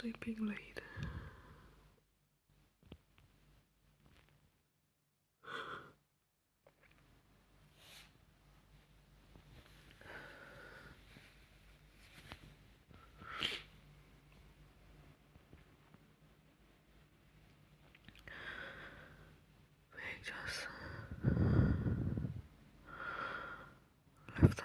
sleeping late. We just left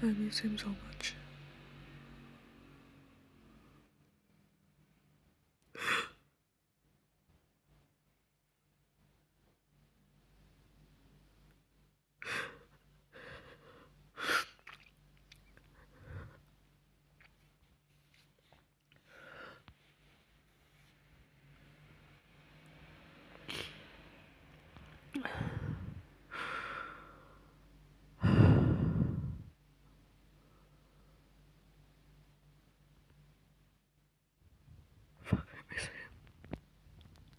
那你先走吧